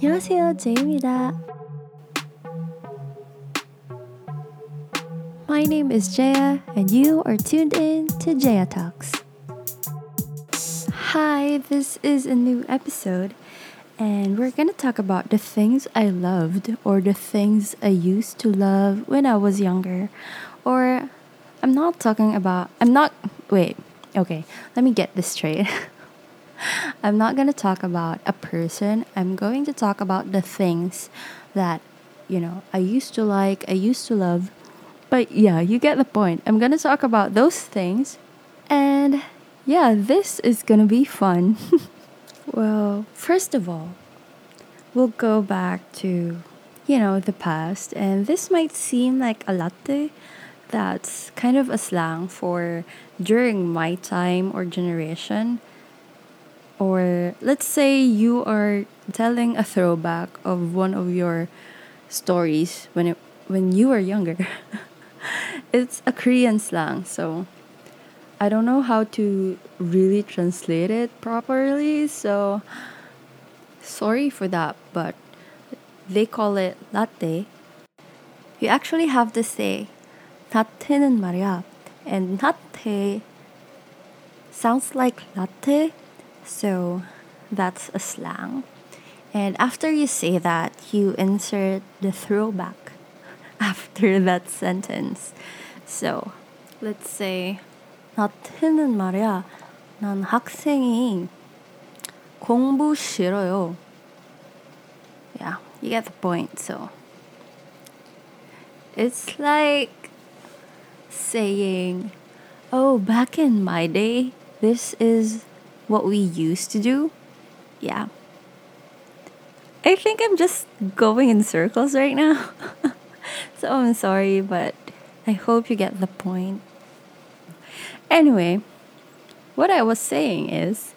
안녕하세요, 제이입니다. My name is Jaya, and you are tuned in to Jaya Talks. Hi, this is a new episode, and we're gonna talk about the things I loved or the things I used to love when I was younger. Or, I'm not talking about, I'm not, wait, okay, let me get this straight. I'm not gonna talk about a person, I'm going to talk about the things that, you know, I used to like, I used to love. But yeah, you get the point. I'm gonna talk about those things, and yeah, this is gonna be fun. well, first of all, we'll go back to, you know, the past, and this might seem like a latte. That's kind of a slang for during my time or generation Or let's say you are telling a throwback of one of your stories when it, when you were younger. it's a Korean slang, so I don't know how to really translate it properly, so sorry for that, but they call it latte. You actually have to say 라떼는 말이야. And latte sounds like latte, so that's a slang. And after you say that, you insert the throwback after that sentence. So, let's say 라떼는 말이야. 난 학생이 공부 싫어요. Yeah, you get the point. So, it's like saying, Oh, back in my day, this is what we used to do. Yeah. I think I'm just going in circles right now. so I'm sorry, but I hope you get the point. Anyway, what I was saying is,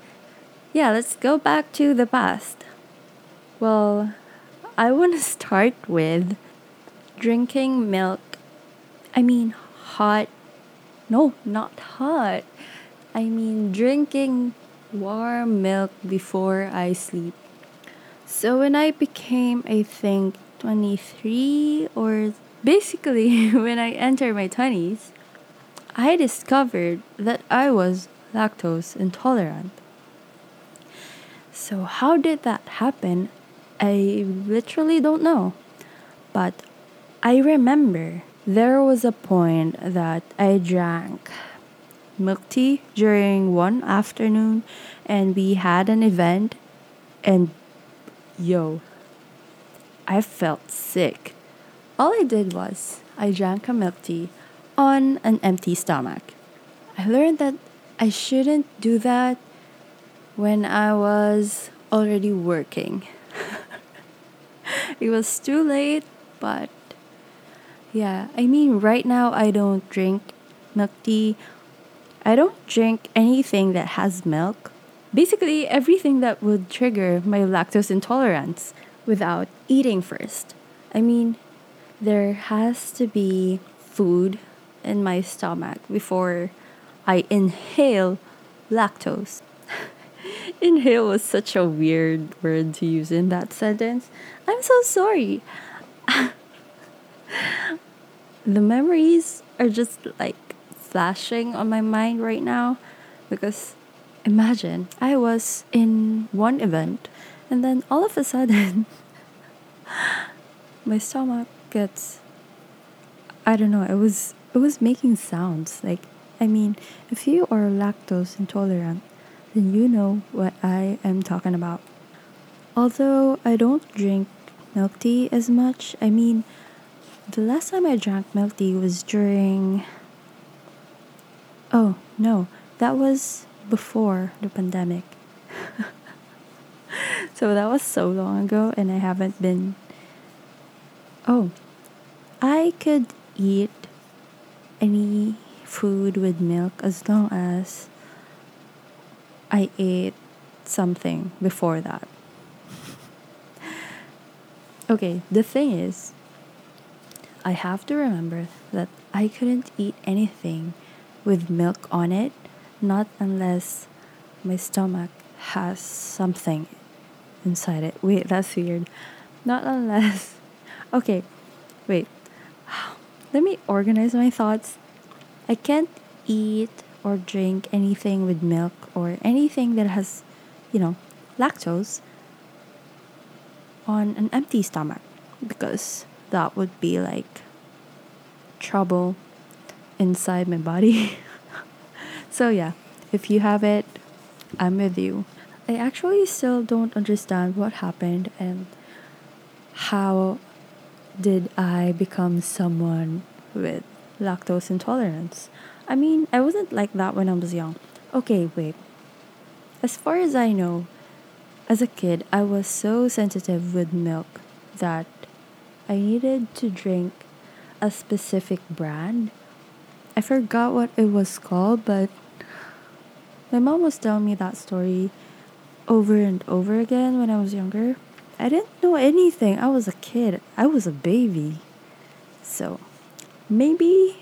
yeah, let's go back to the past. Well, I want to start with drinking milk. I mean, hot. No, not hot. I mean, drinking warm milk before I sleep. So when I became, I think, 23 or basically when I entered my 20s, I discovered that I was lactose intolerant. So, how did that happen? I literally don't know. But I remember there was a point that I drank milk tea during one afternoon and we had an event and yo I felt sick. All I did was I drank a milk tea on an empty stomach. I learned that I shouldn't do that when I was already working. it was too late, but yeah, I mean, right now I don't drink milk tea. I don't drink anything that has milk. Basically, everything that would trigger my lactose intolerance without eating first. I mean, there has to be food in my stomach before I inhale lactose. inhale was such a weird word to use in that sentence. I'm so sorry. the memories are just like flashing on my mind right now because imagine I was in one event and then all of a sudden my stomach gets I don't know, it was it was making sounds. Like, I mean, if you are lactose intolerant, then you know what I am talking about. Although I don't drink milk tea as much, I mean, the last time I drank milk tea was during. Oh, no, that was before the pandemic. so that was so long ago, and I haven't been. Oh, I could eat any food with milk as long as I ate something before that. okay, the thing is, I have to remember that I couldn't eat anything with milk on it, not unless my stomach has something inside it. Wait, that's weird. Not unless. Okay, wait. Let me organize my thoughts. I can't eat or drink anything with milk or anything that has, you know, lactose on an empty stomach because that would be like trouble inside my body. so, yeah, if you have it, I'm with you. I actually still don't understand what happened and how did I become someone with lactose intolerance? I mean, I wasn't like that when I was young. Okay, wait. As far as I know, as a kid, I was so sensitive with milk that I needed to drink a specific brand. I forgot what it was called, but my mom was telling me that story over and over again when I was younger. I didn't know anything. I was a kid. I was a baby. So, maybe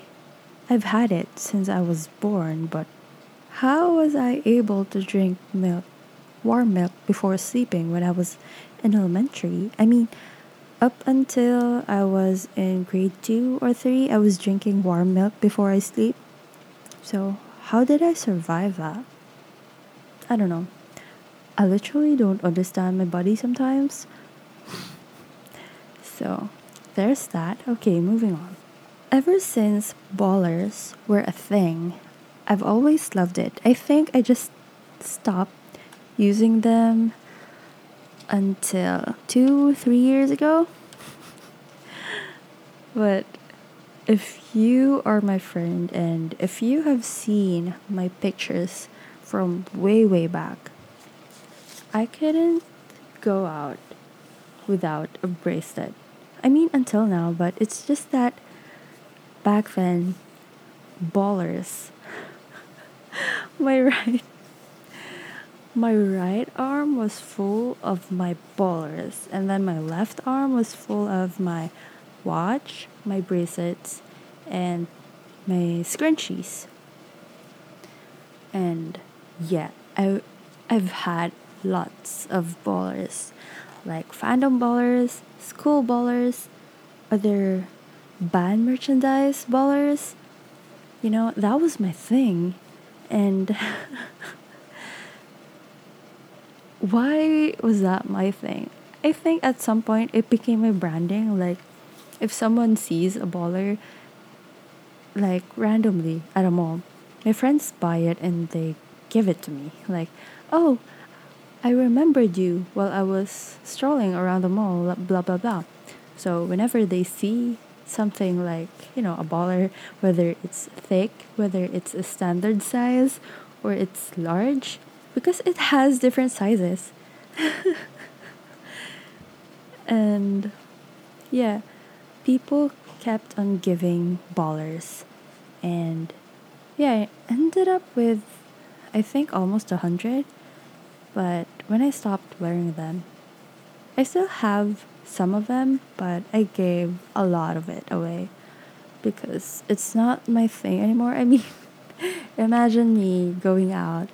I've had it since I was born, but how was I able to drink milk, warm milk, before sleeping when I was in elementary? I mean, up until I was in grade 2 or 3, I was drinking warm milk before I sleep. So, how did I survive that? I don't know. I literally don't understand my body sometimes. So, there's that. Okay, moving on. Ever since ballers were a thing, I've always loved it. I think I just stopped using them until two, three years ago. but if you are my friend and if you have seen my pictures from way, way back, I couldn't go out without a bracelet. I mean, until now, but it's just that back then, ballers. my right, my right arm was full of my ballers, and then my left arm was full of my watch, my bracelets, and my scrunchies. And yeah, I I've had lots of ballers, like fandom ballers, school ballers, other band merchandise ballers. You know, that was my thing. And why was that my thing? I think at some point it became my branding. Like, if someone sees a baller, like randomly at a mall, my friends buy it and they give it to me. Like, oh, I remembered you while I was strolling around the mall, blah, blah, blah. So whenever they see something like, you know, a baller, whether it's thick, whether it's a standard size, or it's large, because it has different sizes. and yeah, people kept on giving ballers. And yeah, I ended up with, I think, almost a hundred but when I stopped wearing them, I still have some of them, but I gave a lot of it away because it's not my thing anymore. I mean, imagine me going out,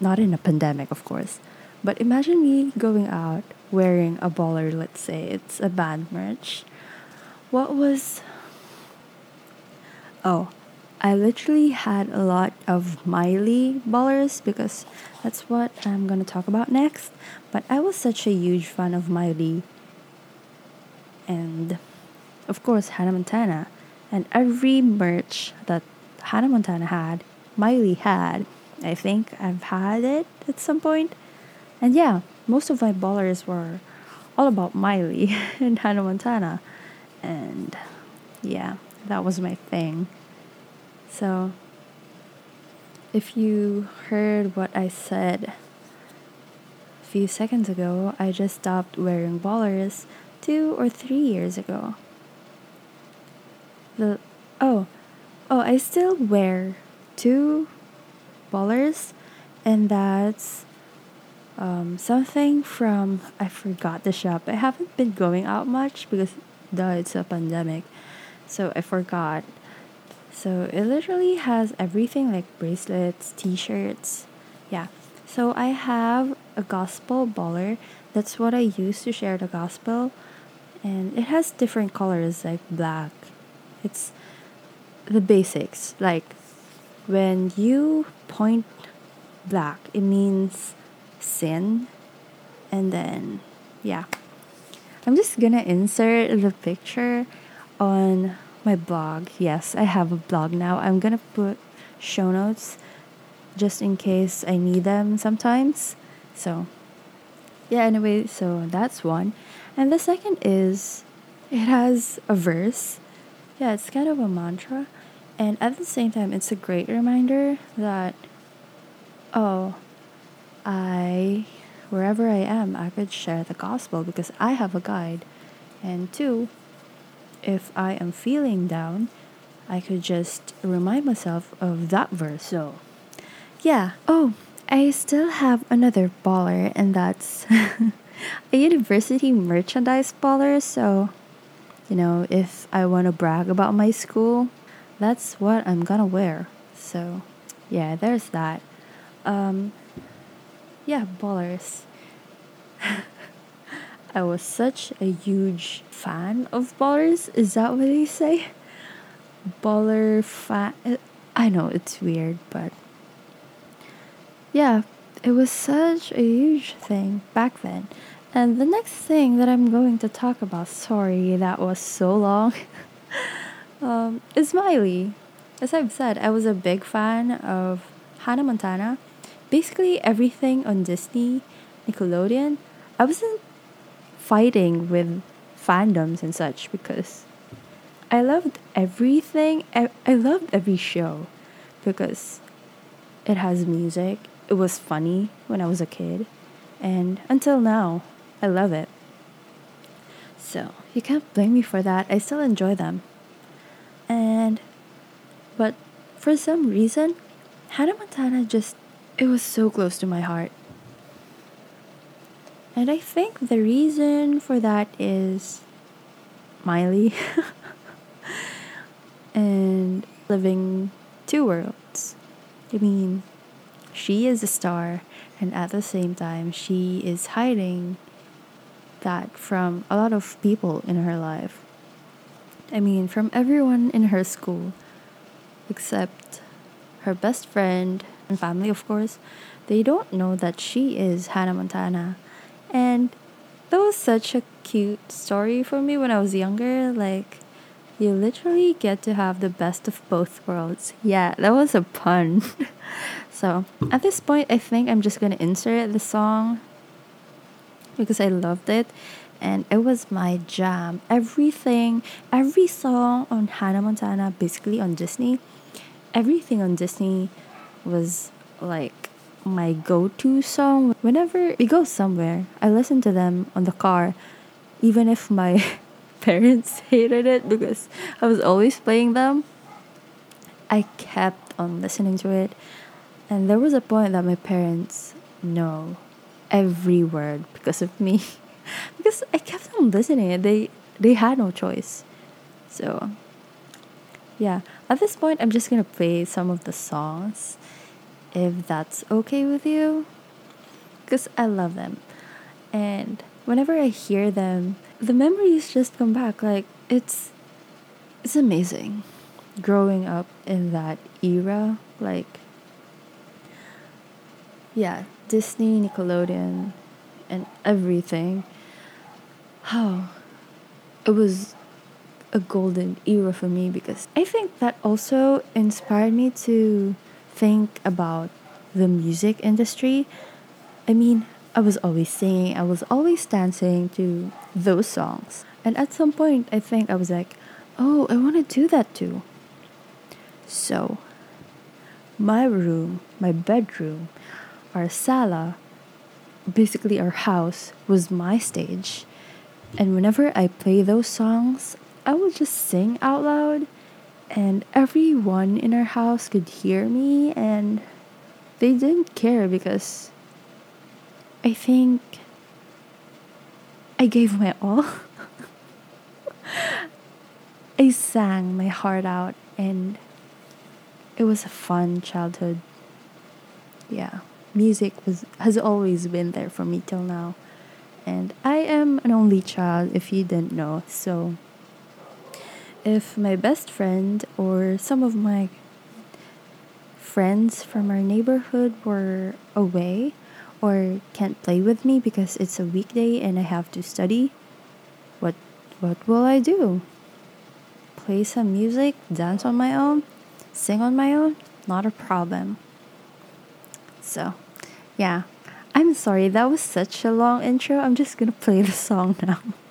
not in a pandemic, of course, but imagine me going out wearing a baller, let's say it's a band merch. What was. Oh, I literally had a lot of Miley ballers because that's what I'm gonna talk about next. But I was such a huge fan of Miley and of course Hannah Montana. And every merch that Hannah Montana had, Miley had. I think I've had it at some point. And yeah, most of my ballers were all about Miley and Hannah Montana. And yeah, that was my thing. So, if you heard what I said a few seconds ago, I just stopped wearing ballers two or three years ago. The oh, oh, I still wear two ballers, and that's um, something from I forgot the shop. I haven't been going out much because duh, it's a pandemic, so I forgot so it literally has everything like bracelets, t shirts. Yeah. So I have a gospel baller. That's what I use to share the gospel. And it has different colors like black. It's the basics. Like when you point black, it means sin. And then, yeah. I'm just gonna insert the picture on my blog. Yes, I have a blog now. I'm gonna put show notes just in case I need them sometimes. So, yeah, anyway, so that's one. And the second is it has a verse. Yeah, it's kind of a mantra. And at the same time, it's a great reminder that, oh, I, wherever I am, I could share the gospel because I have a guide. And two, if I am feeling down, I could just remind myself of that verse. So, yeah. Oh, I still have another baller, and that's a university merchandise baller. So, you know, if I want to brag about my school, that's what I'm gonna wear. So, yeah, there's that. Um, yeah, ballers. I was such a huge fan of ballers. Is that what they say? Baller fan. I know it's weird, but yeah, it was such a huge thing back then. And the next thing that I'm going to talk about, sorry, that was so long, um, is Miley. As I've said, I was a big fan of Hannah Montana. Basically, everything on Disney, Nickelodeon. I wasn't fighting with fandoms and such because I loved everything. I loved every show because it has music, it was funny when I was a kid, and until now, I love it. So, you can't blame me for that. I still enjoy them. And, but for some reason, Hannah Montana just, it was so close to my heart. And I think the reason for that is Miley and living two worlds. I mean, she is a star, and at the same time, she is hiding that from a lot of people in her life. I mean, from everyone in her school, except her best friend and family, of course. They don't know that she is Hannah Montana. And that was such a cute story for me when I was younger. Like, you literally get to have the best of both worlds. Yeah, that was a pun. so, at this point, I think I'm just gonna insert the song because I loved it and it was my jam. Everything, every song on Hannah Montana, basically on Disney, everything on Disney was like my go to song. Whenever we go somewhere, I listen to them on the car, even if my parents hated it because I was always playing them. I kept on listening to it, and there was a point that my parents know every word because of me, because I kept on listening. They they had no choice, so yeah. At this point, I'm just gonna play some of the songs, if that's okay with you, because I love them, and whenever I hear them, the memories just come back. Like it's it's amazing growing up in that era. Like yeah disney nickelodeon and everything how it was a golden era for me because i think that also inspired me to think about the music industry i mean I was always singing, I was always dancing to those songs. And at some point, I think I was like, oh, I want to do that too. So, my room, my bedroom, our sala, basically our house, was my stage. And whenever I play those songs, I would just sing out loud, and everyone in our house could hear me, and they didn't care because I think I gave my all. I sang my heart out and it was a fun childhood. Yeah, music was has always been there for me till now. And I am an only child if you didn't know. So if my best friend or some of my friends from our neighborhood were away or can't play with me because it's a weekday and I have to study, what what will I do? Play some music, dance on my own, sing on my own? Not a problem. So, yeah. I'm sorry, that was such a long intro. I'm just gonna play the song now.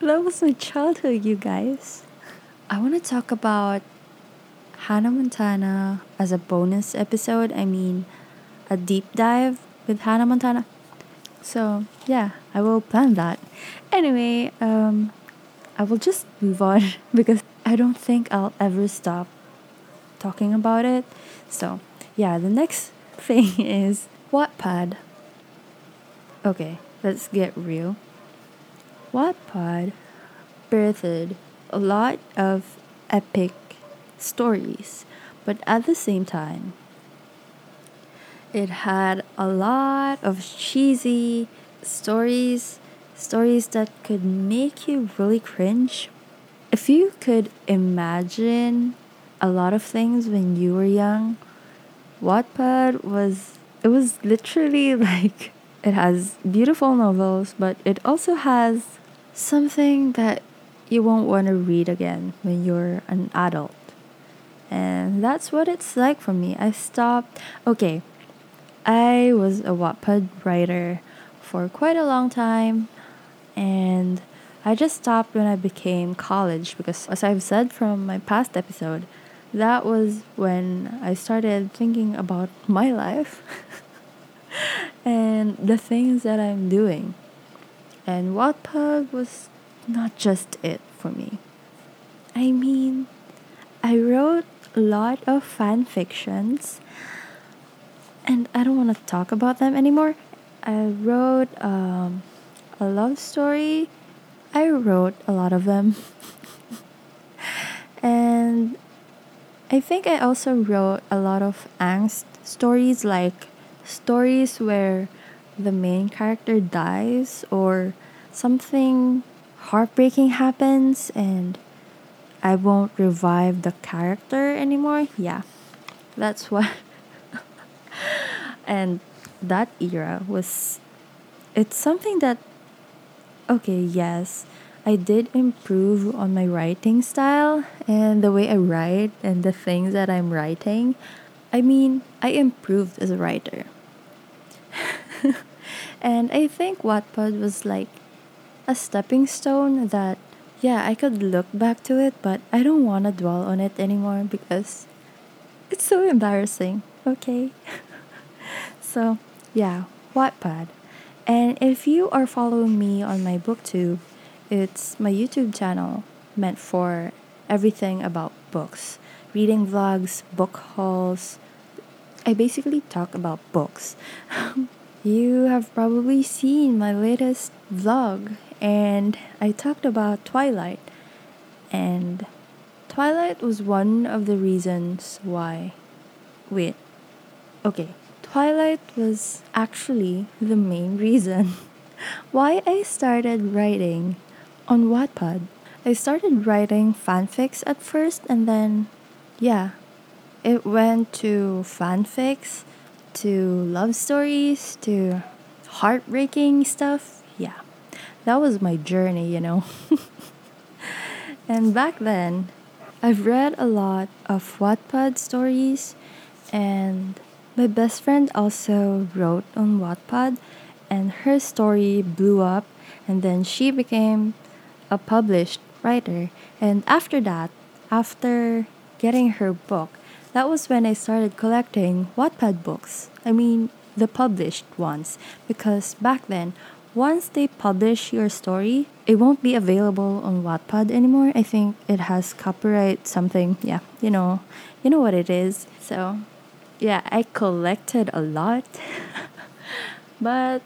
That was my childhood, you guys. I want to talk about Hannah Montana as a bonus episode. I mean, a deep dive with Hannah Montana. So, yeah, I will plan that. Anyway, um, I will just move on because I don't think I'll ever stop talking about it. So, yeah, the next thing is Wattpad. Okay, let's get real. Wattpad birthed a lot of epic stories, but at the same time, it had a lot of cheesy stories, stories that could make you really cringe. If you could imagine a lot of things when you were young, Wattpad was it was literally like it has beautiful novels, but it also has something that you won't want to read again when you're an adult. And that's what it's like for me. I stopped. Okay, I was a Wattpad writer for quite a long time, and I just stopped when I became college because, as I've said from my past episode, that was when I started thinking about my life and the things that I'm doing. And Wattpad was not just it for me. I mean, I wrote a lot of fan fictions and I don't want to talk about them anymore. I wrote um, a love story. I wrote a lot of them. and I think I also wrote a lot of angst stories, like stories where the main character dies or something heartbreaking happens and I won't revive the character anymore. Yeah, that's what. and that era was. It's something that. Okay, yes, I did improve on my writing style and the way I write and the things that I'm writing. I mean, I improved as a writer. and I think Wattpad was like a stepping stone that, yeah, I could look back to it, but I don't want to dwell on it anymore because it's so embarrassing, okay? so, yeah, Wattpad. And if you are following me on my booktube, it's my YouTube channel meant for everything about books. Reading vlogs, book hauls. I basically talk about books. you have probably seen my latest vlog and I talked about Twilight. And Twilight was one of the reasons why. Wait. Okay. Twilight was actually the main reason why I started writing on Wattpad. I started writing fanfics at first and then, yeah, it went to fanfics, to love stories, to heartbreaking stuff. Yeah, that was my journey, you know. and back then, I've read a lot of Wattpad stories, and my best friend also wrote on Wattpad, and her story blew up, and then she became a published writer. And after that, after getting her book, that was when I started collecting Wattpad books. I mean, the published ones. Because back then, once they publish your story, it won't be available on Wattpad anymore. I think it has copyright something. Yeah, you know, you know what it is. So, yeah, I collected a lot. but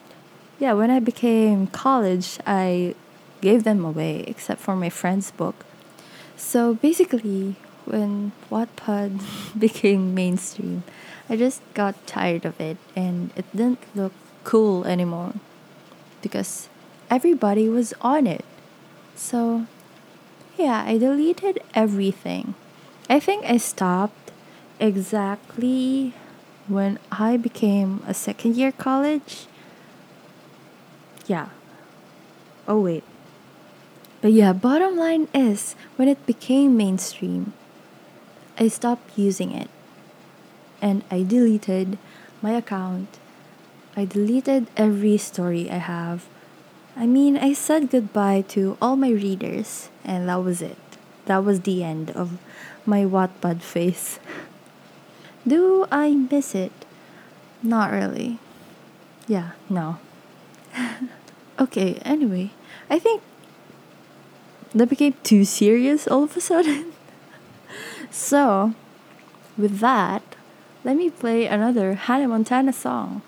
yeah, when I became college, I gave them away except for my friend's book. So basically, when Wattpad became mainstream, I just got tired of it and it didn't look cool anymore because everybody was on it. So, yeah, I deleted everything. I think I stopped exactly when I became a second year college. Yeah. Oh, wait. But yeah, bottom line is when it became mainstream, I stopped using it. And I deleted my account I deleted every story I have. I mean, I said goodbye to all my readers, and that was it. That was the end of my Wattpad face. Do I miss it? Not really. Yeah, no. okay, anyway, I think that became too serious all of a sudden. so, with that, let me play another Hannah Montana song.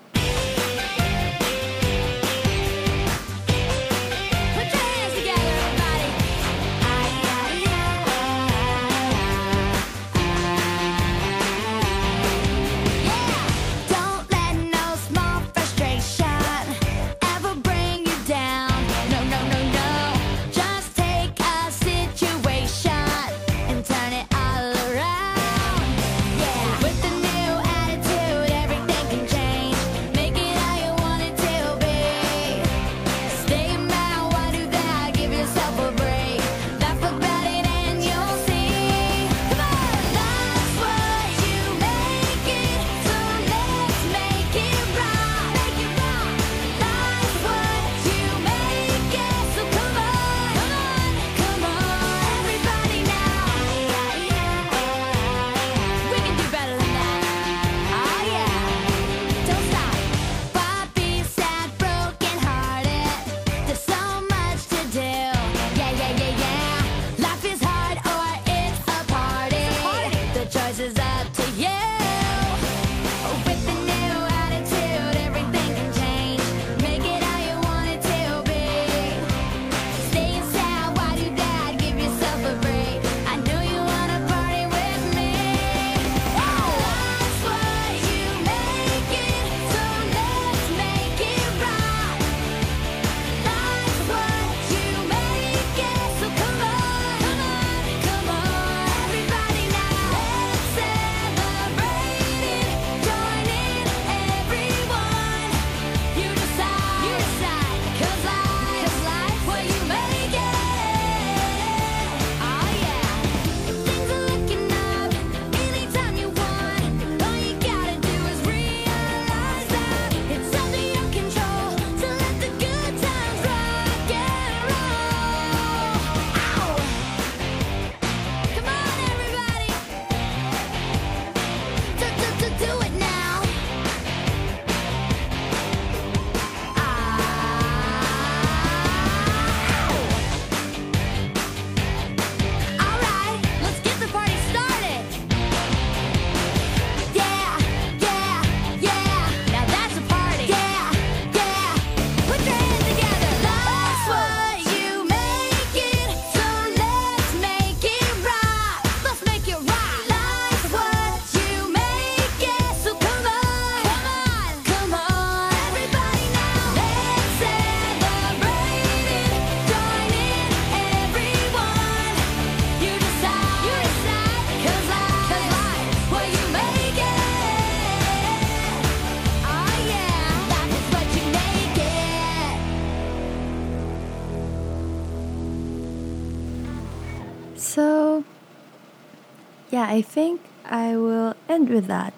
With that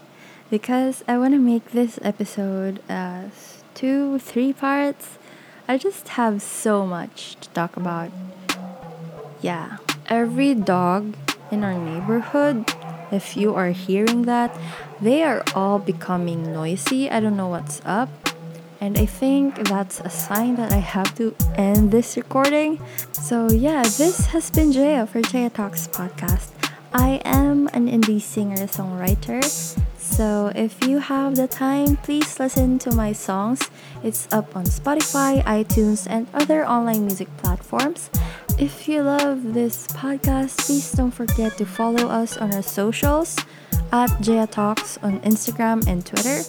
because I want to make this episode as two, three parts. I just have so much to talk about. Yeah, every dog in our neighborhood, if you are hearing that, they are all becoming noisy. I don't know what's up. And I think that's a sign that I have to end this recording. So, yeah, this has been Jaya for Jaya Talks podcast. I am an indie singer songwriter. So, if you have the time, please listen to my songs. It's up on Spotify, iTunes, and other online music platforms. If you love this podcast, please don't forget to follow us on our socials at Jaya Talks on Instagram and Twitter.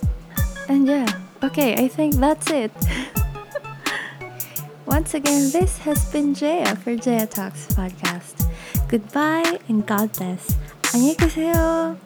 And yeah, okay, I think that's it. Once again, this has been Jaya for Jaya Talks podcast. Goodbye and God bless. 안녕히 계세요.